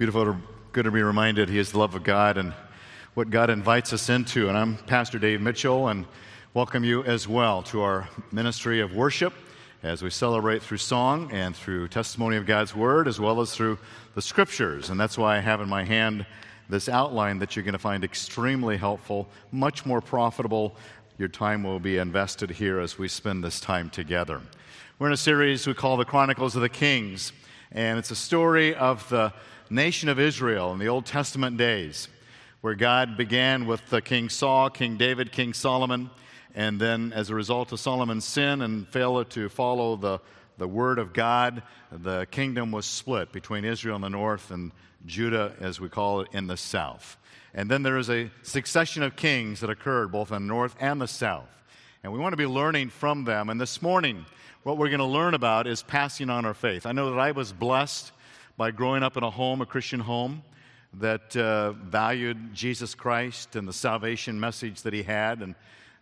beautiful, to, good to be reminded He is the love of God and what God invites us into. And I'm Pastor Dave Mitchell, and welcome you as well to our ministry of worship as we celebrate through song and through testimony of God's Word, as well as through the Scriptures. And that's why I have in my hand this outline that you're going to find extremely helpful, much more profitable. Your time will be invested here as we spend this time together. We're in a series we call The Chronicles of the Kings, and it's a story of the nation of Israel in the Old Testament days, where God began with King Saul, King David, King Solomon, and then as a result of Solomon's sin and failure to follow the, the word of God, the kingdom was split between Israel in the north and Judah, as we call it, in the south. And then there is a succession of kings that occurred both in the north and the south. And we want to be learning from them. And this morning, what we're going to learn about is passing on our faith. I know that I was blessed by growing up in a home, a Christian home, that uh, valued Jesus Christ and the salvation message that he had, and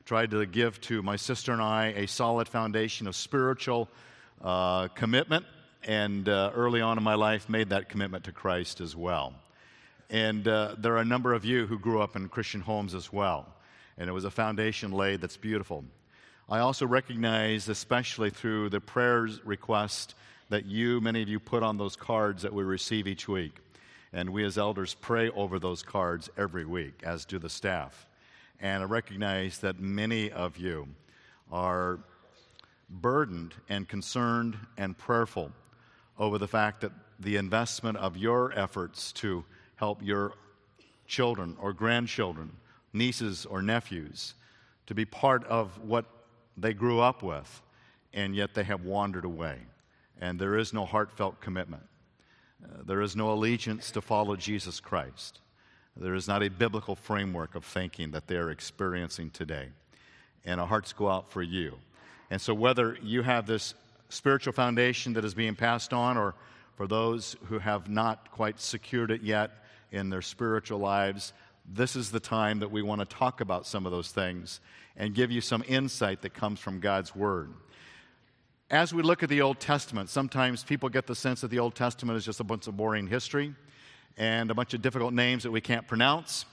tried to give to my sister and I a solid foundation of spiritual uh, commitment. And uh, early on in my life, made that commitment to Christ as well. And uh, there are a number of you who grew up in Christian homes as well. And it was a foundation laid that's beautiful. I also recognize, especially through the prayers request that you, many of you, put on those cards that we receive each week. And we as elders pray over those cards every week, as do the staff. And I recognize that many of you are burdened and concerned and prayerful over the fact that the investment of your efforts to help your children or grandchildren, nieces or nephews, to be part of what they grew up with, and yet they have wandered away and there is no heartfelt commitment. Uh, there is no allegiance to follow Jesus Christ. There is not a biblical framework of thinking that they are experiencing today. And our hearts go out for you. And so, whether you have this spiritual foundation that is being passed on, or for those who have not quite secured it yet in their spiritual lives, this is the time that we want to talk about some of those things and give you some insight that comes from God's Word as we look at the Old Testament, sometimes people get the sense that the Old Testament is just a bunch of boring history and a bunch of difficult names that we can't pronounce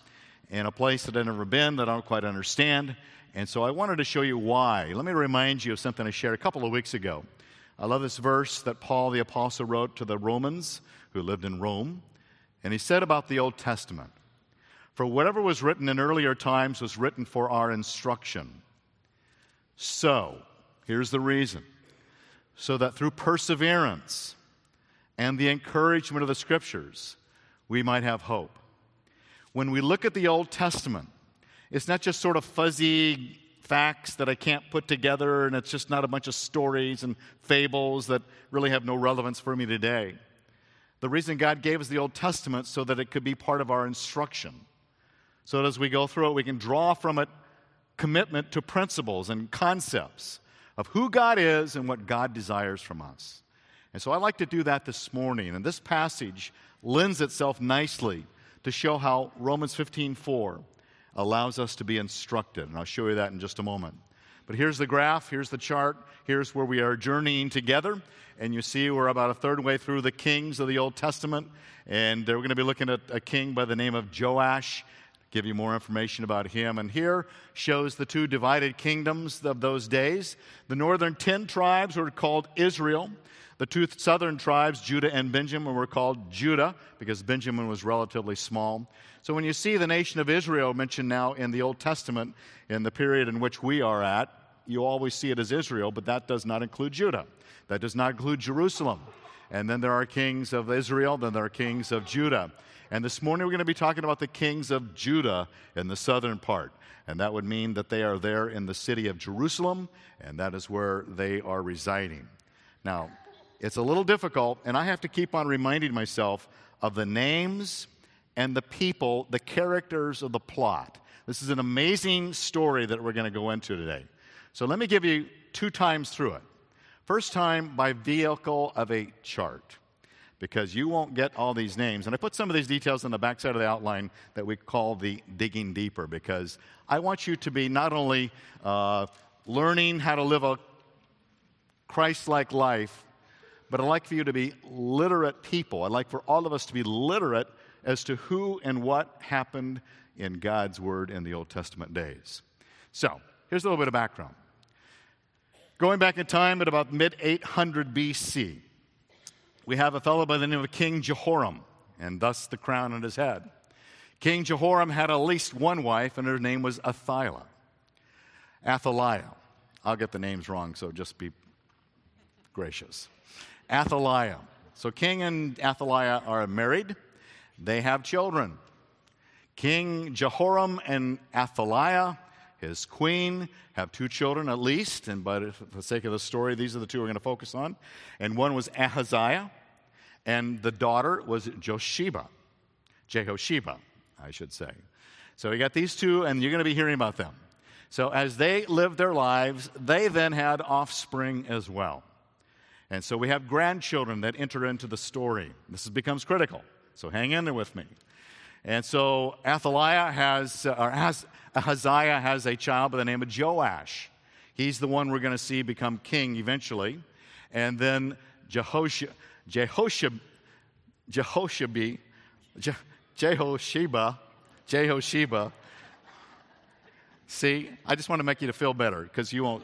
and a place that I've never been that I don't quite understand. And so I wanted to show you why. Let me remind you of something I shared a couple of weeks ago. I love this verse that Paul the Apostle wrote to the Romans who lived in Rome. And he said about the Old Testament For whatever was written in earlier times was written for our instruction. So, here's the reason so that through perseverance and the encouragement of the scriptures, we might have hope. When we look at the Old Testament, it's not just sort of fuzzy facts that I can't put together, and it's just not a bunch of stories and fables that really have no relevance for me today. The reason God gave us the Old Testament so that it could be part of our instruction. So that as we go through it, we can draw from it commitment to principles and concepts of who God is and what God desires from us. And so I like to do that this morning. And this passage lends itself nicely to show how Romans 15:4 allows us to be instructed. And I'll show you that in just a moment. But here's the graph, here's the chart, here's where we are journeying together. And you see we're about a third way through the kings of the Old Testament. And we're going to be looking at a king by the name of Joash give you more information about him. And here shows the two divided kingdoms of those days. The northern 10 tribes were called Israel. The two southern tribes, Judah and Benjamin, were called Judah because Benjamin was relatively small. So when you see the nation of Israel mentioned now in the Old Testament, in the period in which we are at, you always see it as Israel, but that does not include Judah. That does not include Jerusalem. And then there are kings of Israel, then there are kings of Judah. And this morning we're going to be talking about the kings of Judah in the southern part. And that would mean that they are there in the city of Jerusalem, and that is where they are residing. Now, it's a little difficult, and I have to keep on reminding myself of the names and the people, the characters of the plot. This is an amazing story that we're going to go into today. So let me give you two times through it. First time by vehicle of a chart because you won't get all these names. And I put some of these details on the backside of the outline that we call the digging deeper because I want you to be not only uh, learning how to live a Christ like life, but I'd like for you to be literate people. I'd like for all of us to be literate as to who and what happened in God's Word in the Old Testament days. So, here's a little bit of background. Going back in time at about mid 800 BC, we have a fellow by the name of King Jehoram, and thus the crown on his head. King Jehoram had at least one wife, and her name was Athaliah. Athaliah. I'll get the names wrong, so just be gracious. Athaliah. So, King and Athaliah are married, they have children. King Jehoram and Athaliah, his queen, have two children at least, and but for the sake of the story, these are the two we're going to focus on. And one was Ahaziah, and the daughter was Josheba, Jehosheba, I should say. So we got these two, and you're going to be hearing about them. So as they lived their lives, they then had offspring as well. And so we have grandchildren that enter into the story. This becomes critical. So hang in there with me. And so Athaliah has, uh, or has, Ahaziah has a child by the name of Joash. He's the one we're going to see become king eventually. And then Jehoshua, Jehoshab, Jehoshabi, Je, Jehosheba, Jehosheba. See, I just want to make you to feel better because you won't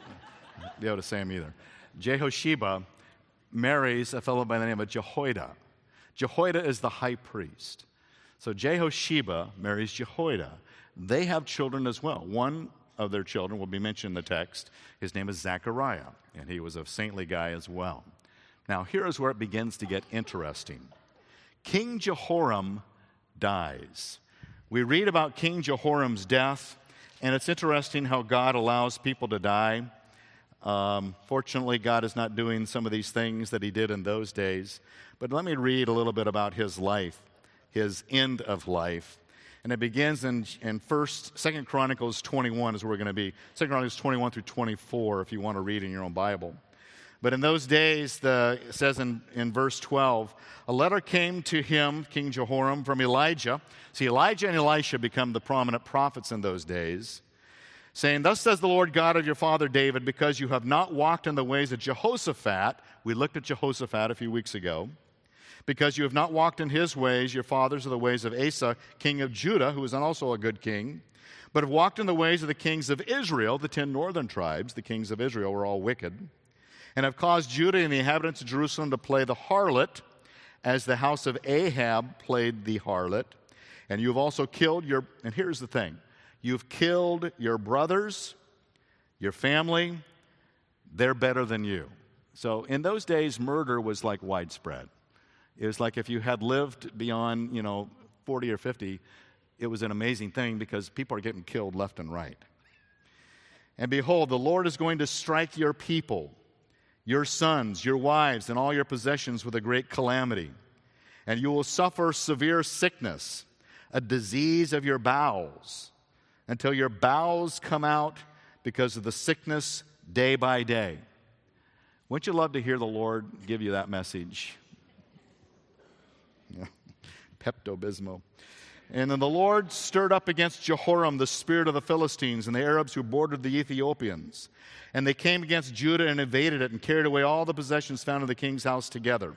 be able to say them either. Jehosheba marries a fellow by the name of Jehoiada. Jehoiada is the high priest. So Jehosheba marries Jehoiada. They have children as well. One of their children will be mentioned in the text. His name is Zechariah, and he was a saintly guy as well. Now, here is where it begins to get interesting. King Jehoram dies. We read about King Jehoram's death, and it's interesting how God allows people to die. Um, fortunately, God is not doing some of these things that He did in those days. But let me read a little bit about His life, His end of life. And it begins in, in First, Second Chronicles 21 is where we're going to be. Second Chronicles 21 through 24, if you want to read in your own Bible. But in those days, the, it says in, in verse 12, a letter came to him, King Jehoram, from Elijah. See, Elijah and Elisha become the prominent prophets in those days saying, Thus says the Lord God of your father David, because you have not walked in the ways of Jehoshaphat. We looked at Jehoshaphat a few weeks ago. Because you have not walked in his ways, your fathers are the ways of Asa, king of Judah, who was also a good king, but have walked in the ways of the kings of Israel, the ten northern tribes. The kings of Israel were all wicked, and have caused Judah and the inhabitants of Jerusalem to play the harlot, as the house of Ahab played the harlot. And you have also killed your, and here's the thing You've killed your brothers, your family, they're better than you. So in those days, murder was like widespread. It was like if you had lived beyond, you know, 40 or 50, it was an amazing thing because people are getting killed left and right. And behold, the Lord is going to strike your people, your sons, your wives, and all your possessions with a great calamity. And you will suffer severe sickness, a disease of your bowels until your bowels come out because of the sickness day by day. Wouldn't you love to hear the Lord give you that message? Pepto Bismol. And then the Lord stirred up against Jehoram the spirit of the Philistines and the Arabs who bordered the Ethiopians. And they came against Judah and invaded it and carried away all the possessions found in the king's house together,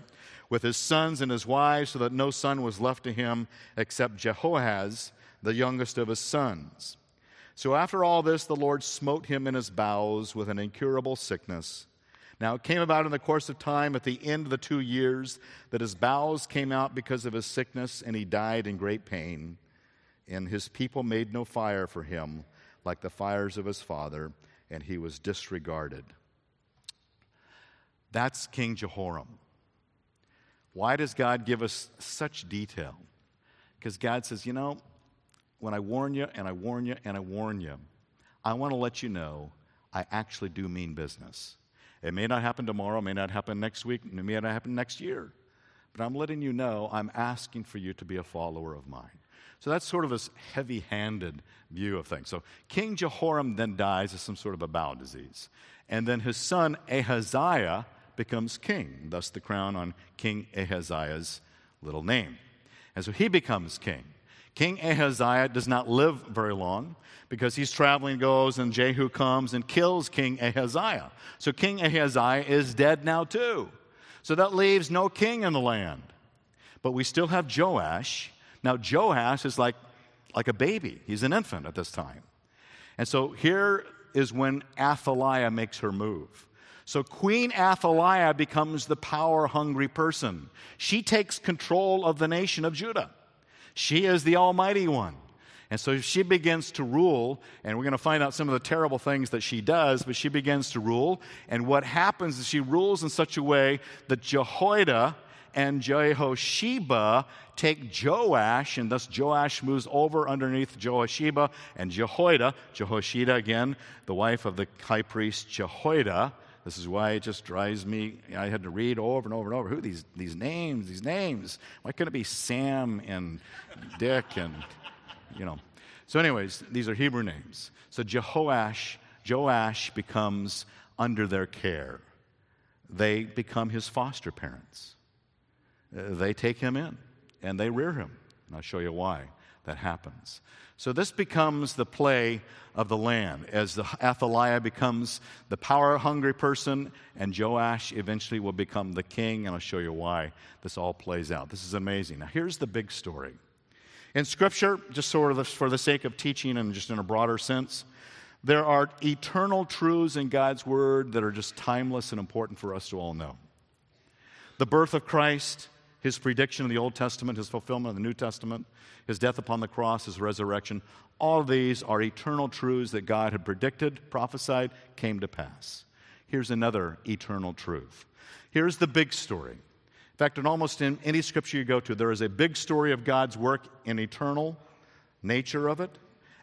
with his sons and his wives, so that no son was left to him except Jehoahaz, the youngest of his sons. So after all this, the Lord smote him in his bowels with an incurable sickness. Now it came about in the course of time, at the end of the two years, that his bowels came out because of his sickness, and he died in great pain. And his people made no fire for him, like the fires of his father, and he was disregarded. That's King Jehoram. Why does God give us such detail? Because God says, you know, when I warn you and I warn you and I warn you, I want to let you know I actually do mean business. It may not happen tomorrow, may not happen next week, it may not happen next year. But I'm letting you know I'm asking for you to be a follower of mine. So that's sort of this heavy handed view of things. So King Jehoram then dies of some sort of a bowel disease. And then his son Ahaziah becomes king, thus the crown on King Ahaziah's little name. And so he becomes king. King Ahaziah does not live very long because he's traveling, goes, and Jehu comes and kills King Ahaziah. So King Ahaziah is dead now too. So that leaves no king in the land. But we still have Joash. Now, Joash is like, like a baby, he's an infant at this time. And so here is when Athaliah makes her move. So Queen Athaliah becomes the power hungry person. She takes control of the nation of Judah. She is the Almighty One. And so she begins to rule, and we're going to find out some of the terrible things that she does, but she begins to rule. And what happens is she rules in such a way that Jehoiada and Jehosheba take Joash, and thus Joash moves over underneath Jehosheba and Jehoiada. Jehosheba, again, the wife of the high priest Jehoiada. This is why it just drives me. I had to read over and over and over. Who these these names? These names? Why couldn't it be Sam and Dick and you know? So, anyways, these are Hebrew names. So Jehoash, Joash becomes under their care. They become his foster parents. They take him in and they rear him. And I'll show you why that happens. So this becomes the play of the land as the Athaliah becomes the power hungry person, and Joash eventually will become the king. And I'll show you why this all plays out. This is amazing. Now, here's the big story. In Scripture, just sort of for the sake of teaching and just in a broader sense, there are eternal truths in God's Word that are just timeless and important for us to all know. The birth of Christ, his prediction in the Old Testament, his fulfillment in the New Testament, his death upon the cross, his resurrection, all of these are eternal truths that God had predicted, prophesied, came to pass. Here's another eternal truth. Here's the big story. In fact, in almost in any scripture you go to, there is a big story of God's work in eternal nature of it,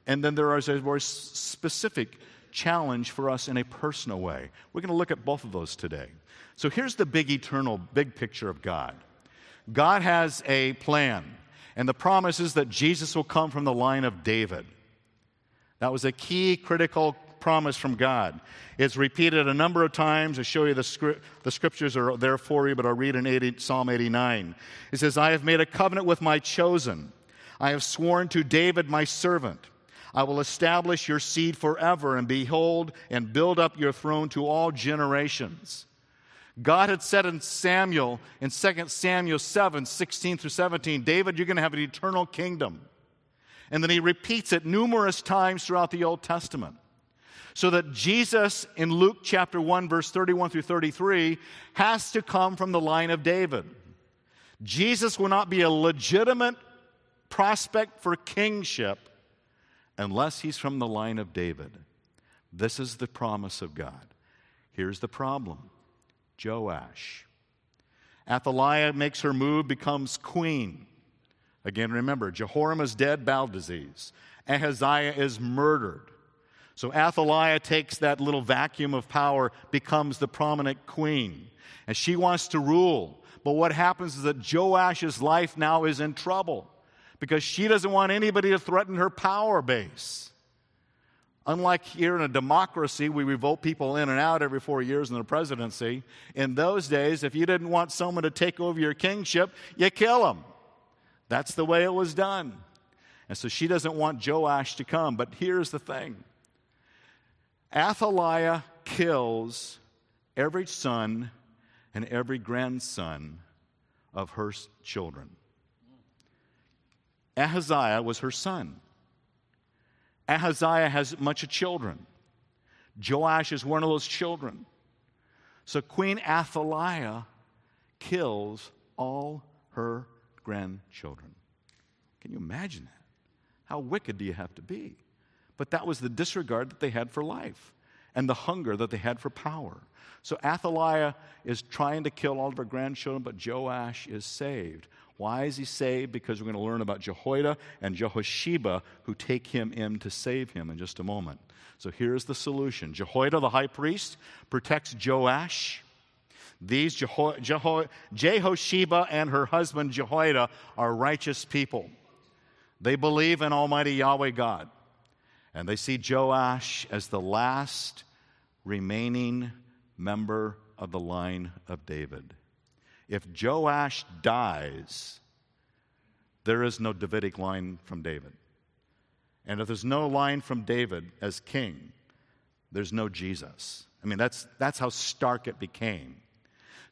and then there is a more specific challenge for us in a personal way. We're going to look at both of those today. So here's the big eternal, big picture of God. God has a plan, and the promise is that Jesus will come from the line of David. That was a key critical promise from God. It's repeated a number of times. I show you the, the scriptures are there for you, but I'll read in 80, Psalm 89. It says, I have made a covenant with my chosen. I have sworn to David, my servant. I will establish your seed forever, and behold, and build up your throne to all generations. God had said in Samuel, in 2 Samuel 7 16 through 17, David, you're going to have an eternal kingdom. And then he repeats it numerous times throughout the Old Testament. So that Jesus in Luke chapter 1, verse 31 through 33, has to come from the line of David. Jesus will not be a legitimate prospect for kingship unless he's from the line of David. This is the promise of God. Here's the problem Joash. Athaliah makes her move, becomes queen. Again, remember, Jehoram is dead, bowel disease. Ahaziah is murdered. So Athaliah takes that little vacuum of power, becomes the prominent queen. And she wants to rule. But what happens is that Joash's life now is in trouble because she doesn't want anybody to threaten her power base. Unlike here in a democracy, we vote people in and out every four years in the presidency. In those days, if you didn't want someone to take over your kingship, you kill them. That's the way it was done. And so she doesn't want Joash to come. But here's the thing Athaliah kills every son and every grandson of her children. Ahaziah was her son. Ahaziah has much of children. Joash is one of those children. So Queen Athaliah kills all her grandchildren. Can you imagine that? How wicked do you have to be? But that was the disregard that they had for life and the hunger that they had for power. So Athaliah is trying to kill all of her grandchildren, but Joash is saved. Why is he saved? Because we're going to learn about Jehoiada and Jehosheba who take him in to save him in just a moment. So here's the solution Jehoiada, the high priest, protects Joash. These Jeho- Jeho- Jehosheba and her husband Jehoiada are righteous people. They believe in Almighty Yahweh God. And they see Joash as the last remaining member of the line of David. If Joash dies, there is no Davidic line from David. And if there's no line from David as king, there's no Jesus. I mean, that's, that's how stark it became.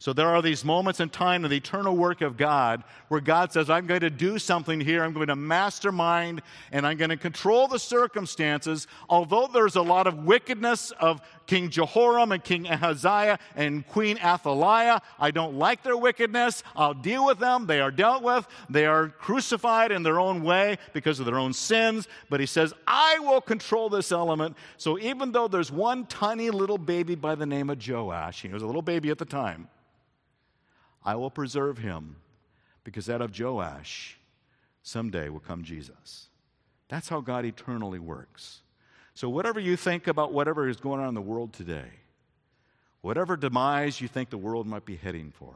So there are these moments in time in the eternal work of God where God says, I'm going to do something here. I'm going to mastermind and I'm going to control the circumstances. Although there's a lot of wickedness of King Jehoram and King Ahaziah and Queen Athaliah, I don't like their wickedness. I'll deal with them. They are dealt with. They are crucified in their own way because of their own sins. But he says, I will control this element. So even though there's one tiny little baby by the name of Joash, he was a little baby at the time I will preserve him because out of Joash someday will come Jesus. That's how God eternally works. So, whatever you think about whatever is going on in the world today, whatever demise you think the world might be heading for,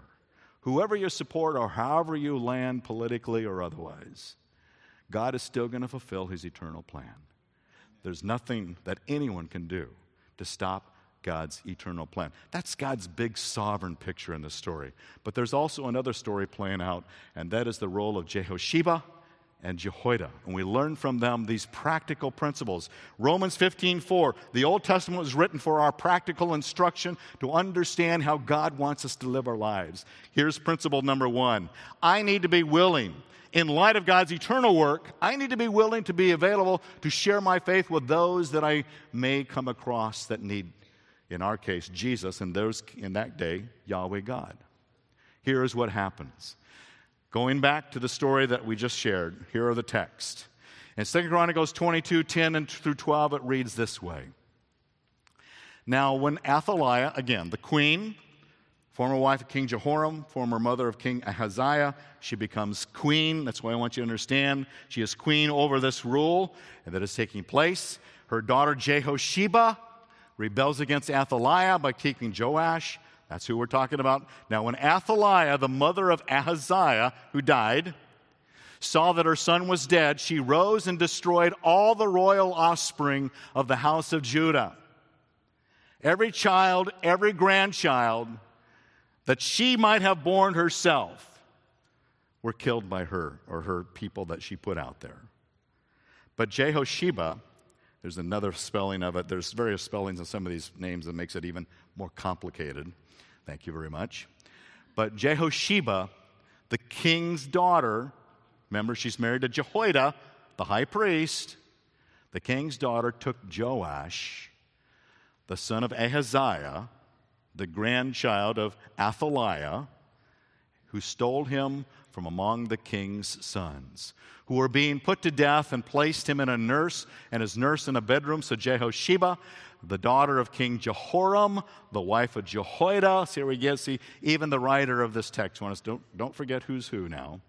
whoever you support or however you land politically or otherwise, God is still going to fulfill his eternal plan. There's nothing that anyone can do to stop God's eternal plan. That's God's big sovereign picture in the story. But there's also another story playing out, and that is the role of Jehosheba and Jehoiada. And we learn from them these practical principles. Romans 15 4, the Old Testament was written for our practical instruction to understand how God wants us to live our lives. Here's principle number one I need to be willing. In light of God's eternal work, I need to be willing to be available to share my faith with those that I may come across that need in our case, Jesus, and those in that day, Yahweh God. Here is what happens. Going back to the story that we just shared, here are the texts. In 2 Chronicles 22 10 and through 12, it reads this way. Now, when Athaliah, again, the queen, former wife of King Jehoram, former mother of King Ahaziah, she becomes queen. That's why I want you to understand. She is queen over this rule and that is taking place. Her daughter Jehosheba rebels against Athaliah by taking Joash. That's who we're talking about. Now, when Athaliah, the mother of Ahaziah, who died, saw that her son was dead, she rose and destroyed all the royal offspring of the house of Judah. Every child, every grandchild that she might have borne herself were killed by her or her people that she put out there. But Jehosheba, there's another spelling of it. There's various spellings of some of these names that makes it even more complicated. Thank you very much. But Jehosheba, the king's daughter, remember she's married to Jehoiada, the high priest. The king's daughter took Joash, the son of Ahaziah, the grandchild of Athaliah, who stole him from among the king's sons, who were being put to death and placed him in a nurse and his nurse in a bedroom. So Jehosheba, the daughter of King Jehoram, the wife of Jehoiada. See, here we get, see, even the writer of this text, want us, don't, don't forget who's who now.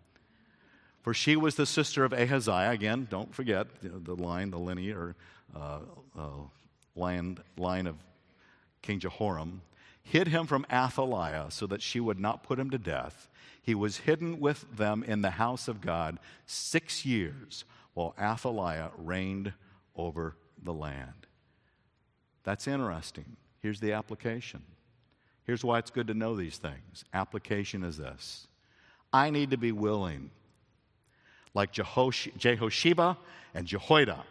For she was the sister of Ahaziah. Again, don't forget the line, the lineage, uh, uh, line, line of King Jehoram. Hid him from Athaliah so that she would not put him to death. He was hidden with them in the house of God six years while Athaliah reigned over the land. That's interesting. Here's the application. Here's why it's good to know these things. Application is this I need to be willing, like Jehosh- Jehosheba and Jehoiada.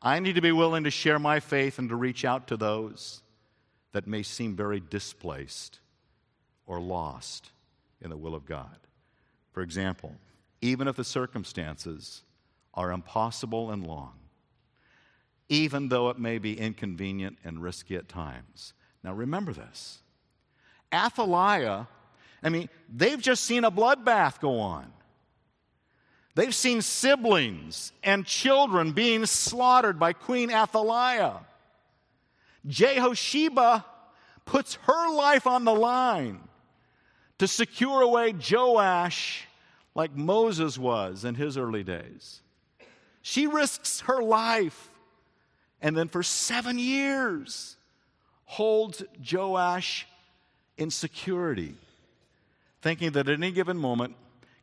I need to be willing to share my faith and to reach out to those that may seem very displaced or lost in the will of God. For example, even if the circumstances are impossible and long, even though it may be inconvenient and risky at times. Now remember this. Athaliah, I mean, they've just seen a bloodbath go on. They've seen siblings and children being slaughtered by Queen Athaliah. Jehosheba puts her life on the line to secure away Joash like Moses was in his early days. She risks her life and then for seven years holds Joash in security, thinking that at any given moment,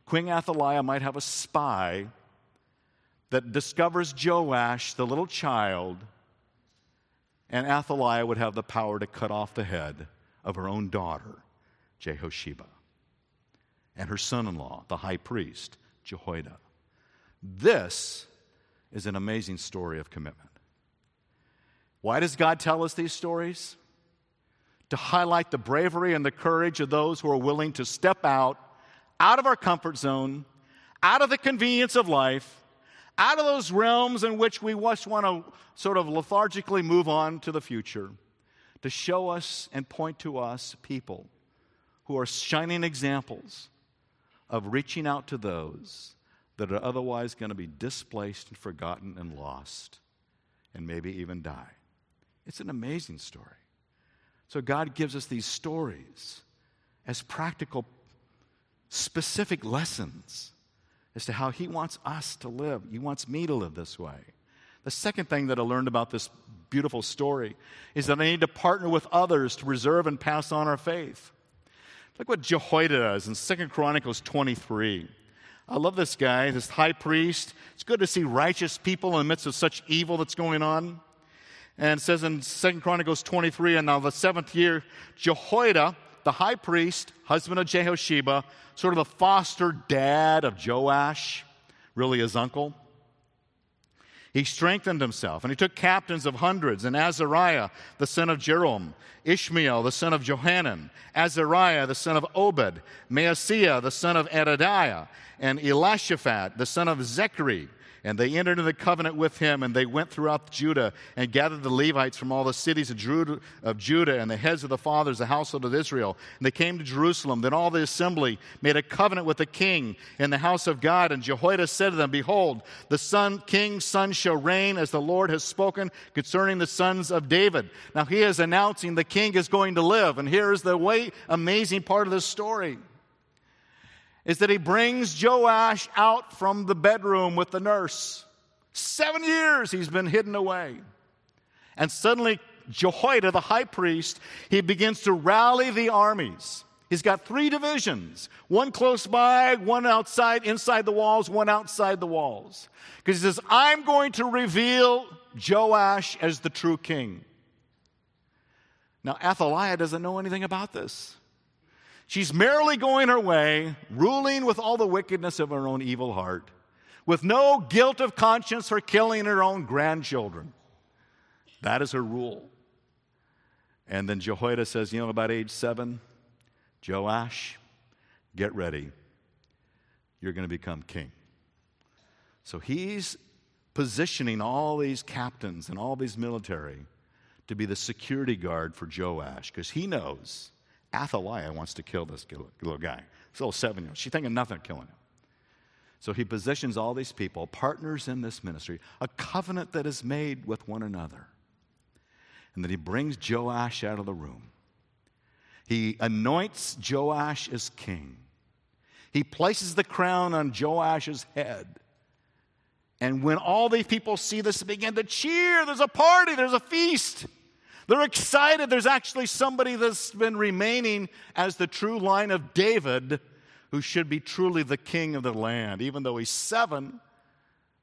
Queen Athaliah might have a spy that discovers Joash, the little child, and Athaliah would have the power to cut off the head of her own daughter Jehosheba, and her son in law, the high priest, Jehoiada. This is an amazing story of commitment. Why does God tell us these stories? to highlight the bravery and the courage of those who are willing to step out, out of our comfort zone, out of the convenience of life, out of those realms in which we just want to sort of lethargically move on to the future, to show us and point to us people who are shining examples of reaching out to those that are otherwise going to be displaced and forgotten and lost and maybe even die. It's an amazing story. So God gives us these stories as practical, specific lessons as to how He wants us to live. He wants me to live this way. The second thing that I learned about this beautiful story is that I need to partner with others to preserve and pass on our faith. Look what Jehoiada does in Second Chronicles 23. I love this guy, this high priest. It's good to see righteous people in the midst of such evil that's going on. And it says in Second Chronicles 23, and now the seventh year, Jehoiada, the high priest, husband of Jehosheba, sort of the foster dad of Joash, really his uncle. He strengthened himself, and he took captains of hundreds, and Azariah, the son of Jeroham, Ishmael, the son of Johanan, Azariah, the son of Obed, Maaseiah, the son of Adaiah, and Elishaphat, the son of Zechari, and they entered into the covenant with him, and they went throughout Judah and gathered the Levites from all the cities of Judah, and the heads of the fathers, the household of Israel. And they came to Jerusalem. Then all the assembly made a covenant with the king in the house of God. And Jehoiada said to them, Behold, the son, king's son shall reign as the Lord has spoken concerning the sons of David. Now he is announcing the king is going to live. And here is the way amazing part of this story is that he brings Joash out from the bedroom with the nurse. Seven years he's been hidden away. And suddenly, Jehoiada, the high priest, he begins to rally the armies. He's got three divisions one close by, one outside, inside the walls, one outside the walls. Because he says, I'm going to reveal Joash as the true king. Now, Athaliah doesn't know anything about this. She's merrily going her way, ruling with all the wickedness of her own evil heart, with no guilt of conscience for killing her own grandchildren. That is her rule. And then Jehoiada says, You know, about age seven, Joash, get ready. You're going to become king. So he's positioning all these captains and all these military to be the security guard for Joash because he knows Athaliah wants to kill this little guy. This little seven year old. She's thinking nothing of killing him. So he positions all these people, partners in this ministry, a covenant that is made with one another. And then he brings Joash out of the room. He anoints Joash as king. He places the crown on Joash's head. And when all these people see this, they begin to cheer. There's a party, there's a feast. They're excited. There's actually somebody that's been remaining as the true line of David who should be truly the king of the land. Even though he's seven,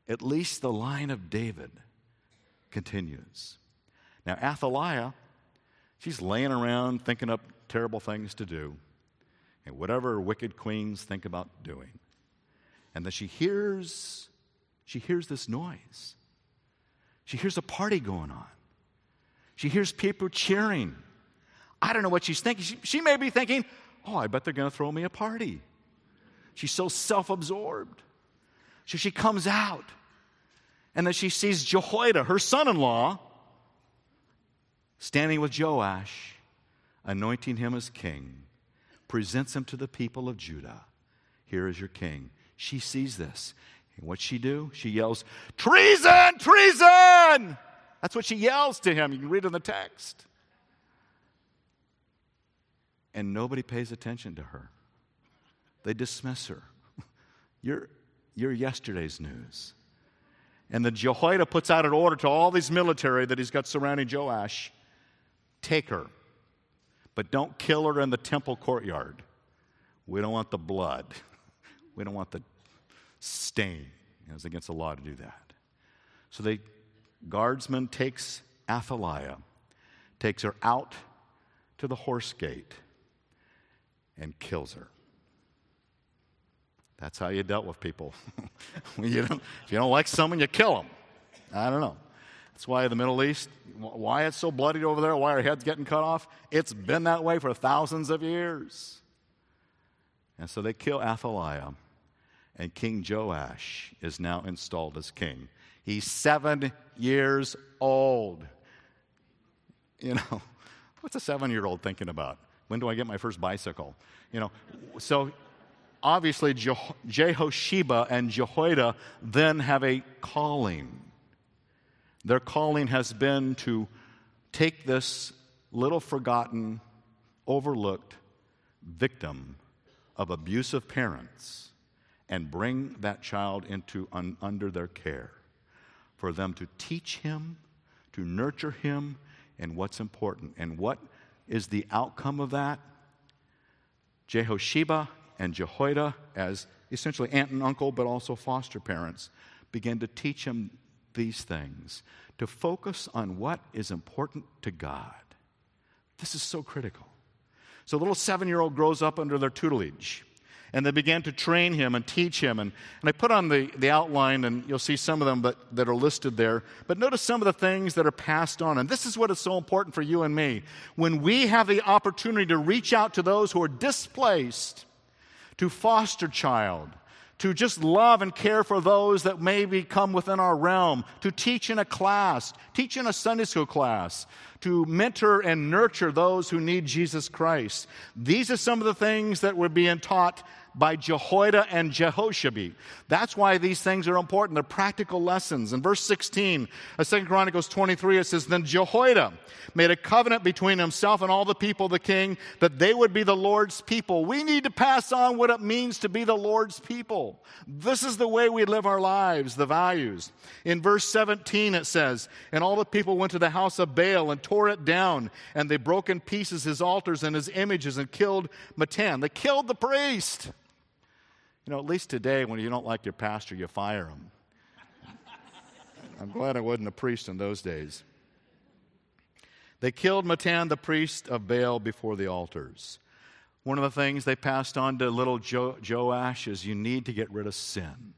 at least the line of David continues. Now, Athaliah, she's laying around thinking up terrible things to do, and whatever wicked queens think about doing. And then she hears, she hears this noise. She hears a party going on. She hears people cheering. I don't know what she's thinking. She, she may be thinking, oh, I bet they're going to throw me a party. She's so self absorbed. So she comes out, and then she sees Jehoiada, her son in law, standing with Joash, anointing him as king, presents him to the people of Judah. Here is your king. She sees this. And what she do? She yells, Treason! Treason! That's what she yells to him. You can read in the text. And nobody pays attention to her. They dismiss her. You're, you're yesterday's news. And the Jehoiada puts out an order to all these military that he's got surrounding Joash take her, but don't kill her in the temple courtyard. We don't want the blood, we don't want the stain. It's against the law to do that. So they guardsman takes Athaliah, takes her out to the horse gate, and kills her. That's how you dealt with people. you if you don't like someone, you kill them. I don't know. That's why the Middle East, why it's so bloodied over there, why our heads getting cut off. It's been that way for thousands of years. And so they kill Athaliah, and King Joash is now installed as king. He's seven years old. You know, what's a seven year old thinking about? When do I get my first bicycle? You know, so obviously Jehosheba and Jehoiada then have a calling. Their calling has been to take this little forgotten, overlooked victim of abusive parents and bring that child into un, under their care for them to teach him to nurture him and what's important. And what is the outcome of that? Jehosheba and jehoiada as essentially aunt and uncle but also foster parents began to teach him these things to focus on what is important to god. This is so critical. So, little seven year old grows up under their tutelage. And they began to train him and teach him. And, and I put on the, the outline, and you'll see some of them but, that are listed there. But notice some of the things that are passed on. And this is what is so important for you and me. When we have the opportunity to reach out to those who are displaced, to foster child, to just love and care for those that maybe come within our realm, to teach in a class, teach in a Sunday school class, to mentor and nurture those who need Jesus Christ. These are some of the things that were being taught by Jehoiada and Jehoshabe. That's why these things are important. They're practical lessons. In verse 16 of 2 Chronicles 23, it says, Then Jehoiada made a covenant between himself and all the people of the king that they would be the Lord's people. We need to pass on what it means to be the Lord's people. This is the way we live our lives, the values. In verse 17, it says, And all the people went to the house of Baal and tore it down, and they broke in pieces his altars and his images and killed Mattan. They killed the priest. You know, at least today, when you don't like your pastor, you fire him. I'm glad I wasn't a priest in those days. They killed Mattan, the priest of Baal, before the altars. One of the things they passed on to little jo- Joash is you need to get rid of sin,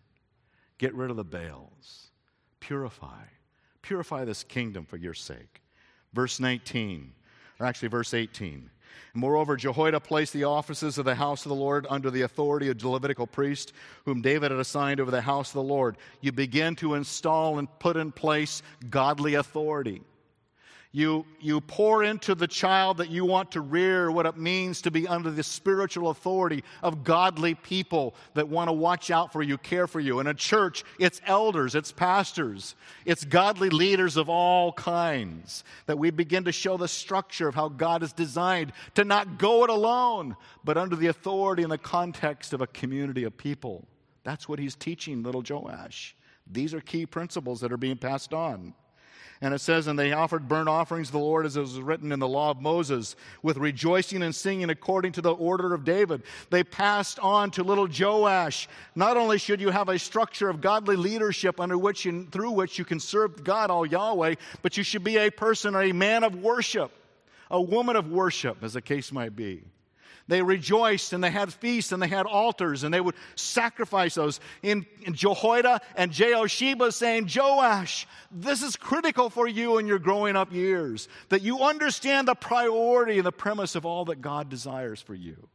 get rid of the Baals, purify, purify this kingdom for your sake. Verse 19, or actually verse 18. Moreover, Jehoiada placed the offices of the house of the Lord under the authority of the Levitical priest, whom David had assigned over the house of the Lord. You begin to install and put in place godly authority. You, you pour into the child that you want to rear what it means to be under the spiritual authority of godly people that want to watch out for you, care for you. In a church, it's elders, it's pastors, it's godly leaders of all kinds that we begin to show the structure of how God is designed to not go it alone, but under the authority and the context of a community of people. That's what he's teaching little Joash. These are key principles that are being passed on. And it says, And they offered burnt offerings to the Lord as it was written in the law of Moses, with rejoicing and singing according to the order of David. They passed on to little Joash. Not only should you have a structure of godly leadership under which and through which you can serve God, all Yahweh, but you should be a person, a man of worship, a woman of worship, as the case might be. They rejoiced and they had feasts and they had altars and they would sacrifice those. In, in Jehoiada and Jehosheba saying, Joash, this is critical for you in your growing up years, that you understand the priority and the premise of all that God desires for you.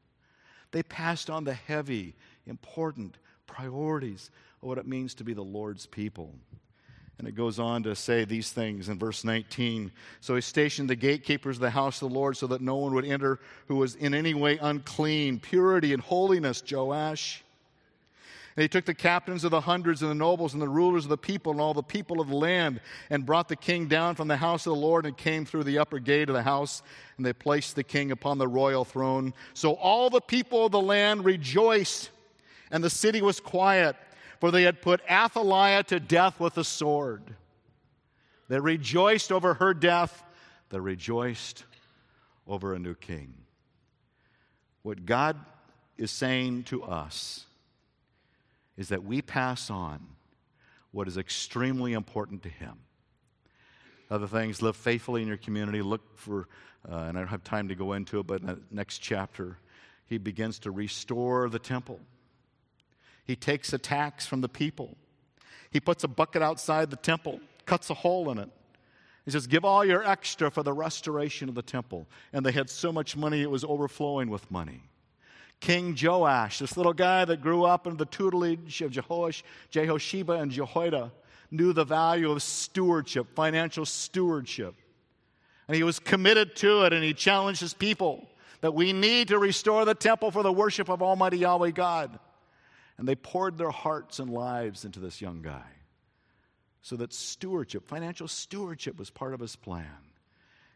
They passed on the heavy, important priorities of what it means to be the Lord's people. And it goes on to say these things in verse 19. So he stationed the gatekeepers of the house of the Lord so that no one would enter who was in any way unclean. Purity and holiness, Joash. And he took the captains of the hundreds and the nobles and the rulers of the people and all the people of the land and brought the king down from the house of the Lord and came through the upper gate of the house and they placed the king upon the royal throne. So all the people of the land rejoiced and the city was quiet for they had put Athaliah to death with a sword. They rejoiced over her death, they rejoiced over a new king. What God is saying to us is that we pass on what is extremely important to Him. Other things, live faithfully in your community, look for, uh, and I don't have time to go into it, but in the next chapter, He begins to restore the temple. He takes a tax from the people. He puts a bucket outside the temple, cuts a hole in it, He says, Give all your extra for the restoration of the temple. And they had so much money, it was overflowing with money. King Joash, this little guy that grew up under the tutelage of Jehoash, Jehosheba and Jehoiada, knew the value of stewardship, financial stewardship. And he was committed to it, and he challenged his people that we need to restore the temple for the worship of Almighty Yahweh God. And they poured their hearts and lives into this young guy so that stewardship, financial stewardship, was part of his plan.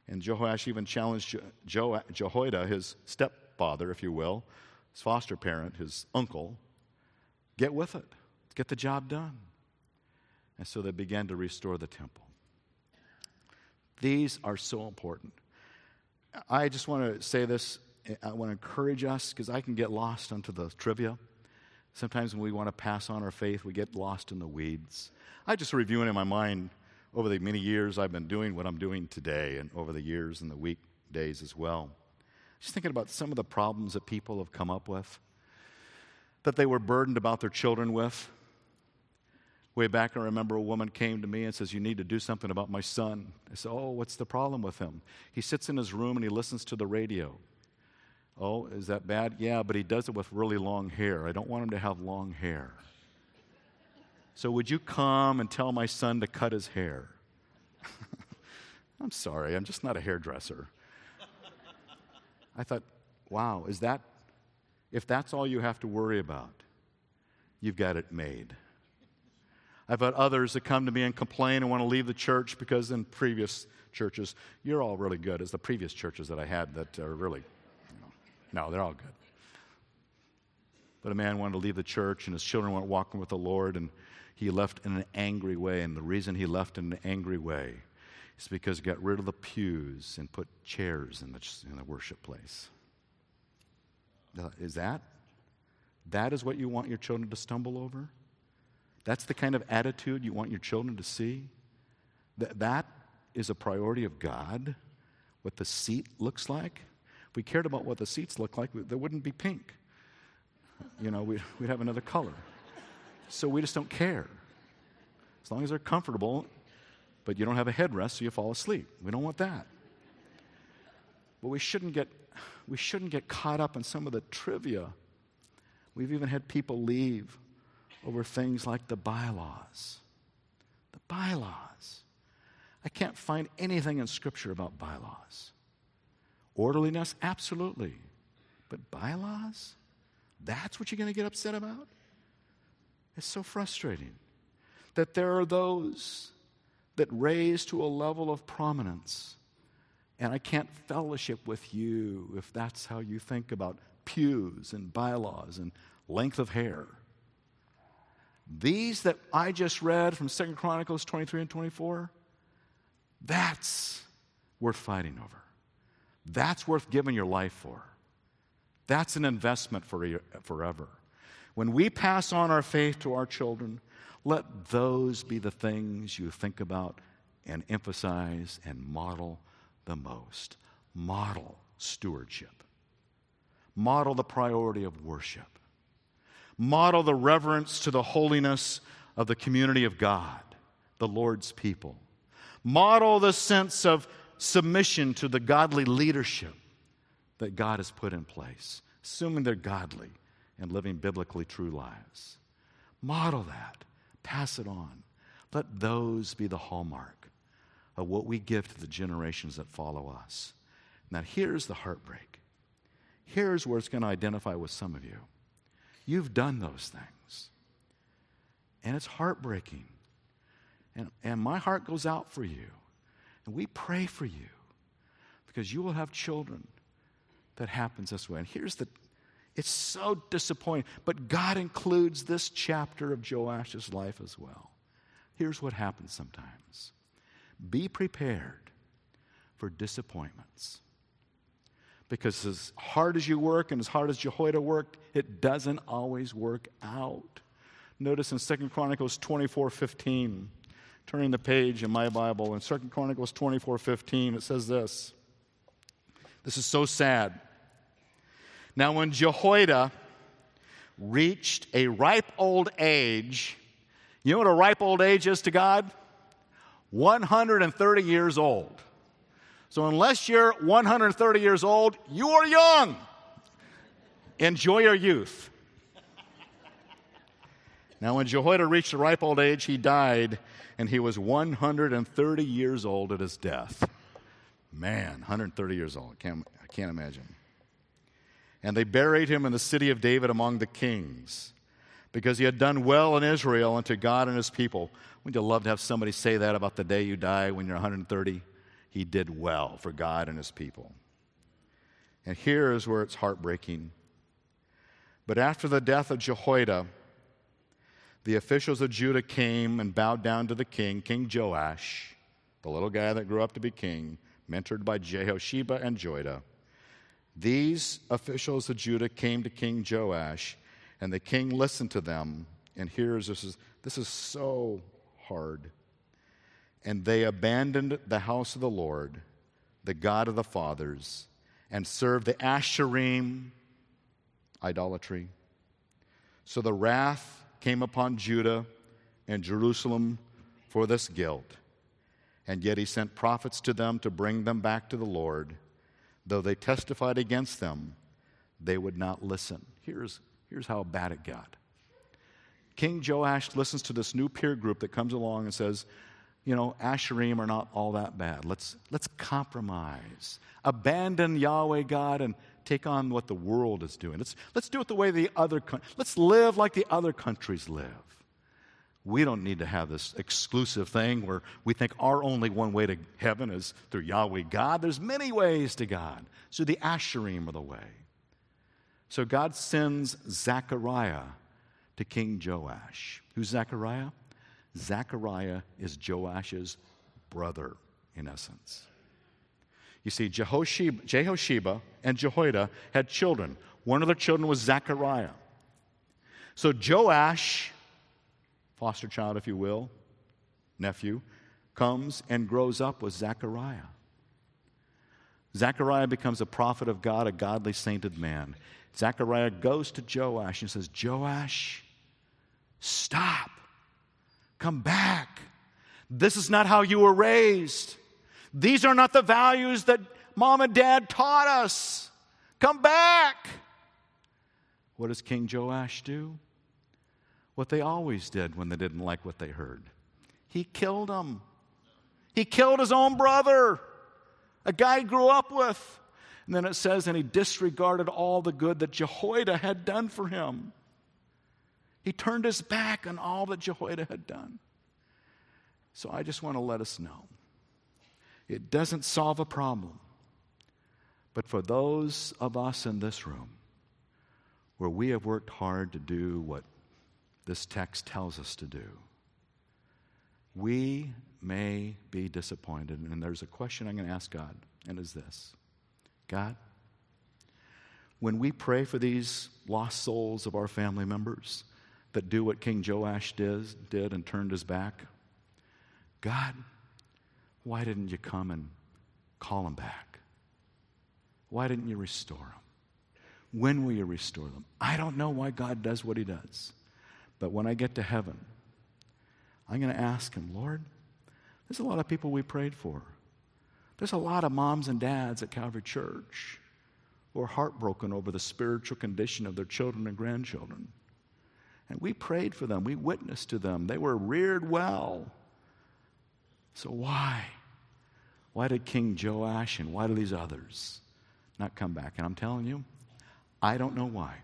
And Jehoash even challenged Jehoiada, his stepfather, if you will, his foster parent, his uncle, get with it, get the job done. And so they began to restore the temple. These are so important. I just want to say this. I want to encourage us because I can get lost onto the trivia. Sometimes when we want to pass on our faith, we get lost in the weeds. I just reviewing in my mind over the many years I've been doing what I'm doing today and over the years and the weekdays as well. Just thinking about some of the problems that people have come up with that they were burdened about their children with. Way back, I remember a woman came to me and says, You need to do something about my son. I said, Oh, what's the problem with him? He sits in his room and he listens to the radio. Oh, is that bad? Yeah, but he does it with really long hair. I don't want him to have long hair. So, would you come and tell my son to cut his hair? I'm sorry, I'm just not a hairdresser. I thought, wow, is that, if that's all you have to worry about, you've got it made. I've had others that come to me and complain and want to leave the church because in previous churches, you're all really good, as the previous churches that I had that are really, no, they're all good. But a man wanted to leave the church and his children weren't walking with the Lord and he left in an angry way. And the reason he left in an angry way is because he got rid of the pews and put chairs in the, in the worship place. Is that? That is what you want your children to stumble over? That's the kind of attitude you want your children to see? That, that is a priority of God, what the seat looks like. We cared about what the seats looked like, they wouldn't be pink. You know, we'd, we'd have another color. So we just don't care. As long as they're comfortable, but you don't have a headrest so you fall asleep. We don't want that. But we shouldn't get, we shouldn't get caught up in some of the trivia. We've even had people leave over things like the bylaws. The bylaws. I can't find anything in Scripture about bylaws. Orderliness, absolutely. But bylaws? That's what you're going to get upset about? It's so frustrating that there are those that raise to a level of prominence. And I can't fellowship with you if that's how you think about pews and bylaws and length of hair. These that I just read from Second Chronicles 23 and 24, that's worth fighting over. That's worth giving your life for. That's an investment for forever. When we pass on our faith to our children, let those be the things you think about and emphasize and model the most. Model stewardship. Model the priority of worship model the reverence to the holiness of the community of God, the Lord's people. Model the sense of submission to the godly leadership that God has put in place, assuming they're godly and living biblically true lives. Model that, pass it on. Let those be the hallmark of what we give to the generations that follow us. Now, here's the heartbreak. Here's where it's going to identify with some of you. You've done those things. And it's heartbreaking. And, and my heart goes out for you. And we pray for you because you will have children that happens this way. And here's the it's so disappointing. But God includes this chapter of Joash's life as well. Here's what happens sometimes be prepared for disappointments. Because as hard as you work and as hard as Jehoiada worked, it doesn't always work out. Notice in Second Chronicles 24 15, turning the page in my Bible, in Second Chronicles 24 15, it says this. This is so sad. Now, when Jehoiada reached a ripe old age, you know what a ripe old age is to God? 130 years old. So, unless you're 130 years old, you are young. Enjoy your youth. Now, when Jehoiada reached a ripe old age, he died, and he was 130 years old at his death. Man, 130 years old. I can't, I can't imagine. And they buried him in the city of David among the kings because he had done well in Israel and to God and his people. Wouldn't you love to have somebody say that about the day you die when you're 130? He did well for God and his people. And here is where it's heartbreaking. But after the death of Jehoiada, the officials of Judah came and bowed down to the king, King Joash, the little guy that grew up to be king, mentored by Jehosheba and Jehoiada. These officials of Judah came to King Joash, and the king listened to them. And here's this is, this is so hard. And they abandoned the house of the Lord, the God of the fathers, and served the Asherim idolatry. So the wrath came upon Judah and Jerusalem for this guilt. And yet he sent prophets to them to bring them back to the Lord. Though they testified against them, they would not listen. Here's, here's how bad it got. King Joash listens to this new peer group that comes along and says, you know, Asherim are not all that bad. Let's, let's compromise. Abandon Yahweh God and take on what the world is doing. Let's, let's do it the way the other, let's live like the other countries live. We don't need to have this exclusive thing where we think our only one way to heaven is through Yahweh God. There's many ways to God. So the Asherim are the way. So God sends Zechariah to King Joash. Who's Zechariah? Zechariah is Joash's brother, in essence. You see, Jehosheba, Jehosheba and Jehoiada had children. One of their children was Zechariah. So Joash, foster child, if you will, nephew, comes and grows up with Zechariah. Zechariah becomes a prophet of God, a godly, sainted man. Zechariah goes to Joash and says, Joash, stop. Come back. This is not how you were raised. These are not the values that mom and dad taught us. Come back. What does King Joash do? What they always did when they didn't like what they heard. He killed him. He killed his own brother, a guy he grew up with. And then it says, and he disregarded all the good that Jehoiada had done for him. He turned his back on all that Jehoiada had done. So I just want to let us know it doesn't solve a problem. But for those of us in this room where we have worked hard to do what this text tells us to do, we may be disappointed. And there's a question I'm going to ask God, and is this God, when we pray for these lost souls of our family members that do what King Joash did, did and turned his back, God, why didn't you come and call them back? Why didn't you restore them? When will you restore them? I don't know why God does what He does. But when I get to heaven, I'm going to ask Him, Lord, there's a lot of people we prayed for. There's a lot of moms and dads at Calvary Church who are heartbroken over the spiritual condition of their children and grandchildren. And we prayed for them, we witnessed to them. They were reared well. So why? Why did King Joash and why do these others not come back? And I'm telling you, I don't know why.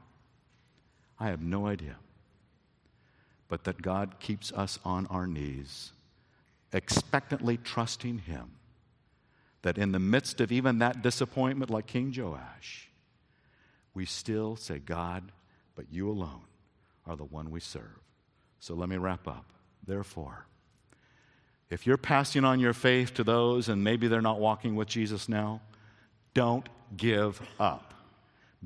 I have no idea. But that God keeps us on our knees, expectantly trusting Him, that in the midst of even that disappointment, like King Joash, we still say, God, but you alone are the one we serve. So let me wrap up. Therefore, if you're passing on your faith to those and maybe they're not walking with Jesus now, don't give up.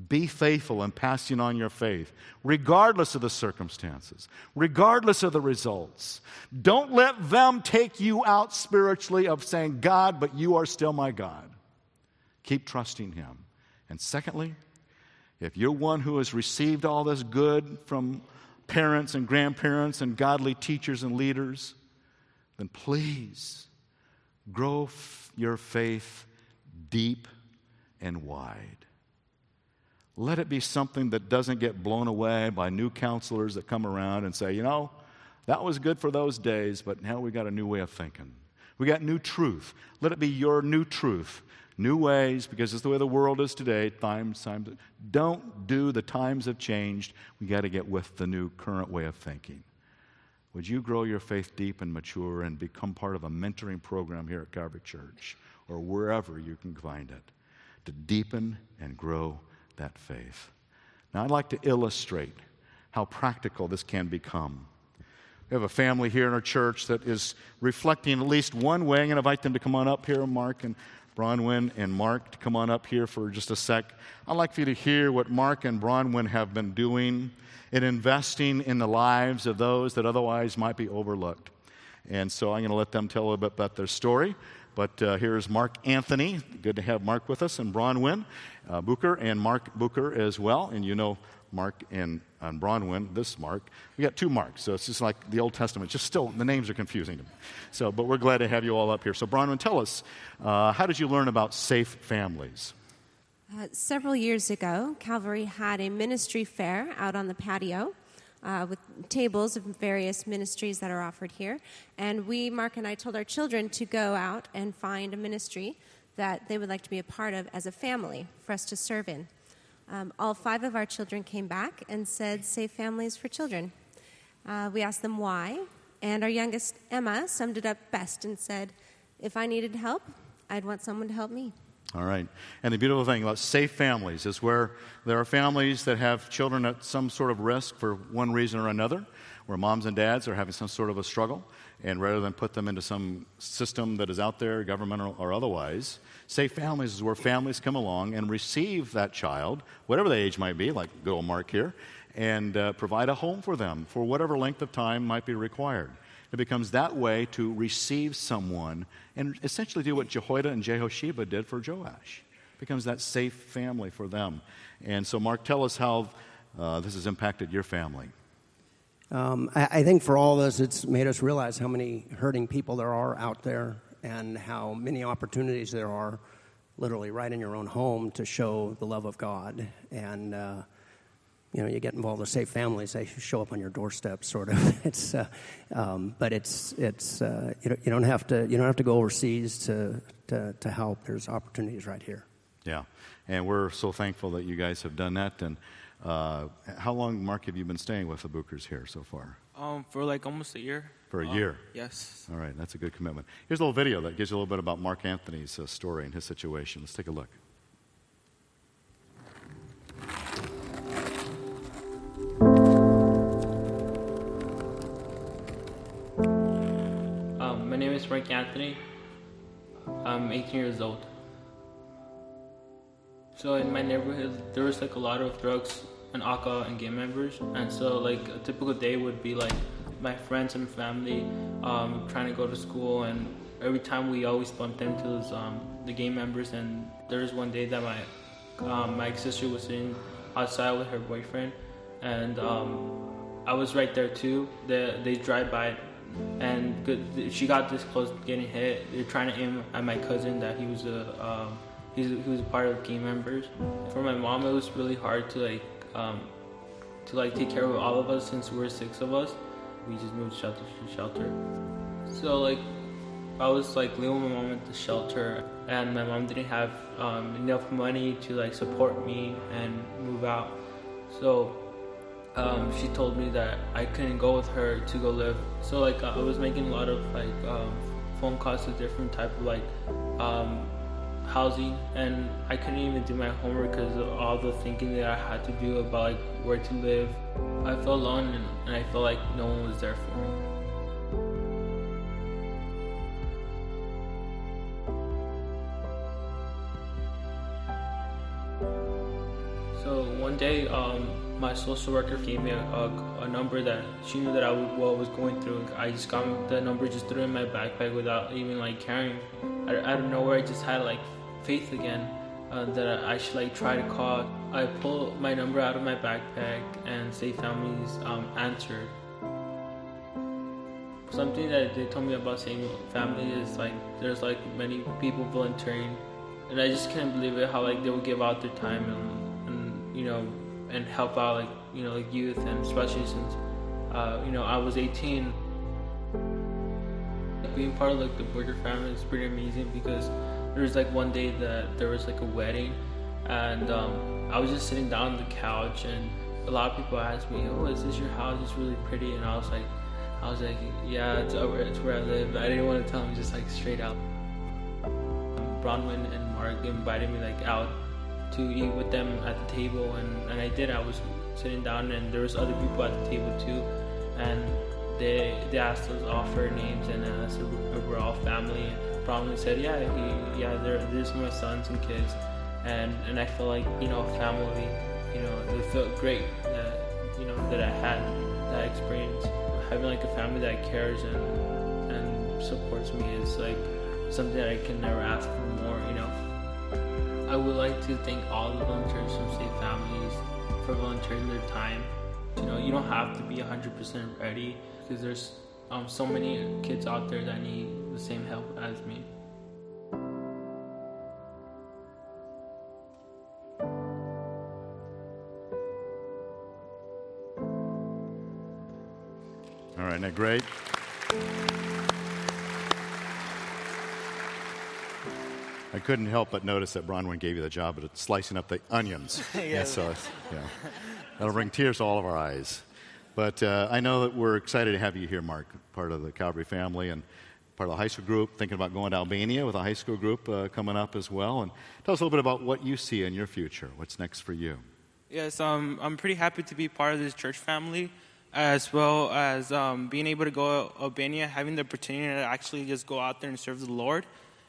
Be faithful in passing on your faith, regardless of the circumstances, regardless of the results. Don't let them take you out spiritually of saying, God, but you are still my God. Keep trusting Him. And secondly, if you're one who has received all this good from parents and grandparents and godly teachers and leaders, then please grow f- your faith deep and wide. Let it be something that doesn't get blown away by new counselors that come around and say, you know, that was good for those days, but now we got a new way of thinking. We got new truth. Let it be your new truth, new ways, because it's the way the world is today. Times, times. Don't do the times have changed. We got to get with the new current way of thinking. Would you grow your faith deep and mature and become part of a mentoring program here at Calvary Church or wherever you can find it to deepen and grow that faith. Now, I'd like to illustrate how practical this can become. We have a family here in our church that is reflecting at least one way. I'm going to invite them to come on up here, Mark and Bronwyn and Mark, to come on up here for just a sec. I'd like for you to hear what Mark and Bronwyn have been doing in investing in the lives of those that otherwise might be overlooked. And so I'm going to let them tell a little bit about their story. But uh, here's Mark Anthony. Good to have Mark with us, and Bronwyn uh, Booker, and Mark Booker as well. And you know Mark and, and Bronwyn, this Mark. We got two Marks, so it's just like the Old Testament. Just still, the names are confusing. To me. So, but we're glad to have you all up here. So, Bronwyn, tell us, uh, how did you learn about safe families? Uh, several years ago, Calvary had a ministry fair out on the patio uh, with tables of various ministries that are offered here. And we, Mark and I, told our children to go out and find a ministry that they would like to be a part of as a family for us to serve in. Um, all five of our children came back and said, Safe Families for Children. Uh, we asked them why, and our youngest, Emma, summed it up best and said, If I needed help, I'd want someone to help me. All right. And the beautiful thing about safe families is where there are families that have children at some sort of risk for one reason or another, where moms and dads are having some sort of a struggle, and rather than put them into some system that is out there, governmental or otherwise, safe families is where families come along and receive that child, whatever the age might be, like good old Mark here, and uh, provide a home for them for whatever length of time might be required. It becomes that way to receive someone and essentially do what Jehoiada and Jehosheba did for Joash. It becomes that safe family for them. And so, Mark, tell us how uh, this has impacted your family. Um, I, I, think for all of us, it's made us realize how many hurting people there are out there and how many opportunities there are, literally right in your own home, to show the love of God. And uh, you know, you get involved with safe families, they show up on your doorstep, sort of. it's, uh, um, but it's, it's, uh, you, don't, you don't have to, you don't have to go overseas to, to, to help. There's opportunities right here. Yeah, and we're so thankful that you guys have done that. And uh, how long, Mark, have you been staying with the Bookers here so far? Um, for like almost a year. For a um, year? Yes. All right, that's a good commitment. Here's a little video that gives you a little bit about Mark Anthony's uh, story and his situation. Let's take a look. Um, my name is Mark Anthony. I'm 18 years old. So in my neighborhood, there was like a lot of drugs and alcohol and gang members, and so like a typical day would be like my friends and family um, trying to go to school, and every time we always bumped into um, the gang members. And there was one day that my um, my sister was sitting outside with her boyfriend, and um, I was right there too. They they drive by and she got this close getting hit. They're trying to aim at my cousin that he was a um, he was a part of gang members. For my mom, it was really hard to like um, to like take care of all of us since we're six of us. We just moved shelter to shelter. So like I was like living with my mom at the shelter, and my mom didn't have um, enough money to like support me and move out. So um, she told me that I couldn't go with her to go live. So like I was making a lot of like um, phone calls to different type of like um, housing, and I couldn't even do my homework because of all the thinking that I had to do about like where to live. I felt alone, and, and I felt like no one was there for me. So one day, um, my social worker gave me a, a, a, number that she knew that I would, was going through. I just got the number, just threw in my backpack without even like carrying. I, out of nowhere, I just had like faith again uh, that I should like try to call. I pull my number out of my backpack and Safe Families um, answered. something that they told me about same family is like there's like many people volunteering, and I just can't believe it how like they would give out their time and, and you know and help out like you know like youth and especially since uh, you know I was 18. Being part of like the Booker family is pretty amazing because there was like one day that there was like a wedding and um, I was just sitting down on the couch and a lot of people asked me, "Oh, is this your house? It's really pretty." And I was like, I was like, "Yeah, it's, it's where I live." I didn't want to tell them just like straight out. Bronwyn and Mark invited me like out to eat with them at the table, and, and I did. I was sitting down, and there was other people at the table too, and they they asked us all for names, and I said we're all family. And said, "Yeah, he, yeah, they're, there's my sons and kids," and and I feel like you know family you know, it felt great that you know that I had that experience. Having like a family that cares and and supports me is like something that I can never ask for more. You know, I would like to thank all the volunteers from Safe Families for volunteering their time. You know, you don't have to be 100% ready because there's um, so many kids out there that need the same help as me. Isn't that great? I couldn't help but notice that Bronwyn gave you the job of slicing up the onions. yeah. So, yeah. That'll bring tears to all of our eyes. But uh, I know that we're excited to have you here, Mark, part of the Calvary family and part of the high school group, thinking about going to Albania with a high school group uh, coming up as well. And tell us a little bit about what you see in your future. What's next for you? Yes, um, I'm pretty happy to be part of this church family as well as um, being able to go to Albania, having the opportunity to actually just go out there and serve the Lord.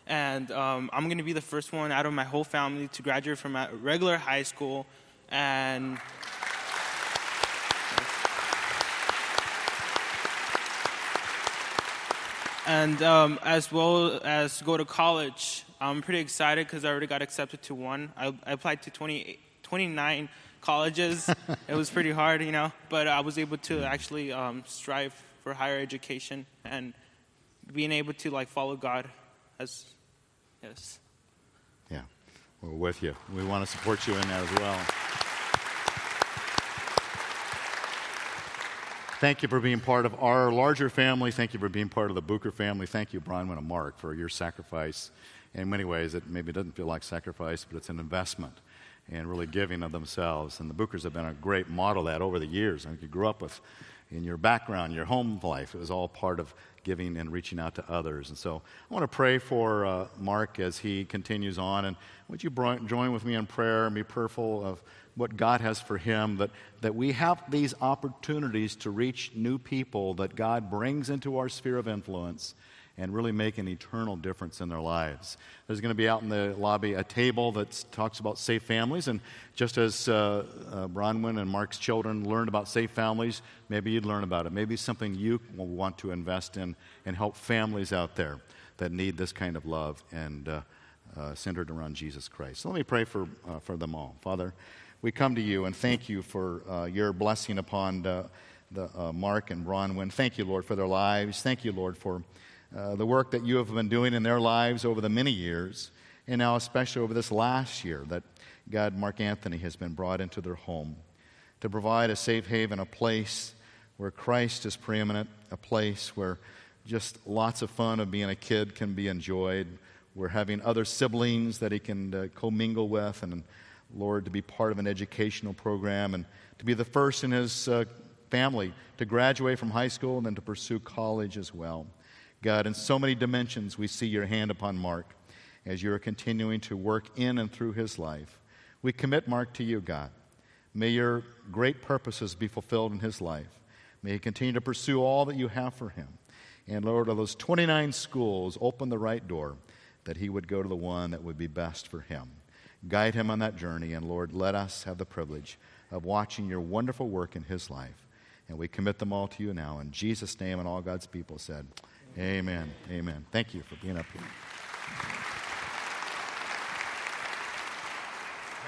And um, I'm going to be the first one out of my whole family to graduate from a regular high school. And and um, as well as go to college. I'm pretty excited because I already got accepted to one. I, I applied to 20, 29 colleges. it was pretty hard, you know, but I was able to actually um, strive for higher education and being able to like follow God as yes. Yeah, we're with you. We want to support you in that as well. Thank you for being part of our larger family. Thank you for being part of the Booker family. Thank you, Bronwyn and Mark, for your sacrifice. In many ways, it maybe doesn't feel like sacrifice, but it's an investment and really giving of themselves. And the Bookers have been a great model that over the years. I think you grew up with in your background, your home life. It was all part of giving and reaching out to others. And so I want to pray for uh, Mark as he continues on. And would you join with me in prayer and be prayerful of what God has for him, that, that we have these opportunities to reach new people that God brings into our sphere of influence and really make an eternal difference in their lives. There's going to be out in the lobby a table that talks about safe families, and just as uh, uh, Bronwyn and Mark's children learned about safe families, maybe you'd learn about it. Maybe something you will want to invest in and help families out there that need this kind of love and uh, uh centered around Jesus Christ. So let me pray for, uh, for them all. Father, we come to you and thank you for uh, your blessing upon the, the Mark and Bronwyn. Thank you, Lord, for their lives. Thank you, Lord, for uh, the work that you have been doing in their lives over the many years, and now especially over this last year that God, Mark Anthony, has been brought into their home to provide a safe haven, a place where Christ is preeminent, a place where just lots of fun of being a kid can be enjoyed. We're having other siblings that he can uh, commingle with, and Lord, to be part of an educational program and to be the first in his uh, family to graduate from high school and then to pursue college as well. God, in so many dimensions, we see your hand upon Mark as you're continuing to work in and through his life. We commit Mark to you, God. May your great purposes be fulfilled in his life. May he continue to pursue all that you have for him. And Lord, of those 29 schools, open the right door that he would go to the one that would be best for him. Guide him on that journey, and Lord, let us have the privilege of watching your wonderful work in his life. And we commit them all to you now. In Jesus' name, and all God's people said, Amen. Amen. Thank you for being up here.